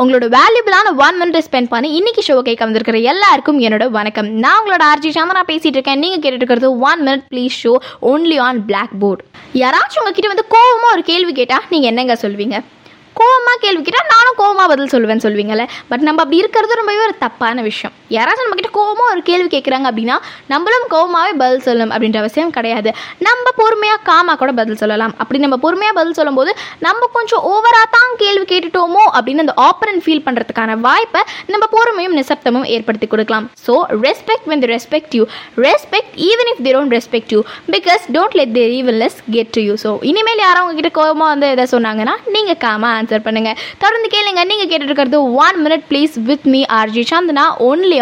உங்களோட வேல்யூபிளான one month spend பண்ணி இன்னைக்கு ஷோ கேட்க வந்திருக்கிற எல்லாருக்கும் என்னோட வணக்கம். நான் உங்களோட ஆர்ஜி சந்தனா பேசிட்டு இருக்கேன். நீங்க கேட்டுட்டு இருக்கிறது one minute please show only on black board யாராச்சும் உங்ககிட்ட வந்து கோவமா ஒரு கேள்வி கேட்டா நீங்க என்னங்க சொல்வீங்க? கோவமாக கேள்வி கேட்டால் நானும் கோவமாக பதில் சொல்லுவேன் சொல்லுவீங்கல்ல. பட் நம்ம அப்படி இருக்கிறது ரொம்பவே ஒரு தப்பான விஷயம். யாராச்சும் நம்மக்கிட்ட கோவமாக ஒரு கேள்வி கேட்குறாங்க அப்படின்னா நம்மளும் கோவமாகவே பதில் சொல்லணும் அப்படின்ற அவசியம் கிடையாது. நம்ம பொறுமையாக காமா கூட பதில் சொல்லலாம். அப்படி நம்ம பொறுமையாக பதில் சொல்லும்போது நம்ம கொஞ்சம் ஓவராக தான் கேள்வி கேட்டுட்டோமோ அப்படின்னு அந்த ஆப்பரன் ஃபீல் பண்ணுறதுக்கான வாய்ப்பை நம்ம பொறுமையும் நிசப்தமும் ஏற்படுத்தி கொடுக்கலாம். So respect when they respect you respect even if they don't respect you because don't let the evilness get to you so இனிமேல் யாரும் உங்ககிட்ட கோவமாக வந்து எதை சொன்னாங்கன்னா நீங்கள் காமா ஆன்சர் பண்ணுங்க. தொடர்ந்து கேளுங்க. நீங்கள் கேட்டுட்டு இருக்கிறது one minute please with me RJ Chandana only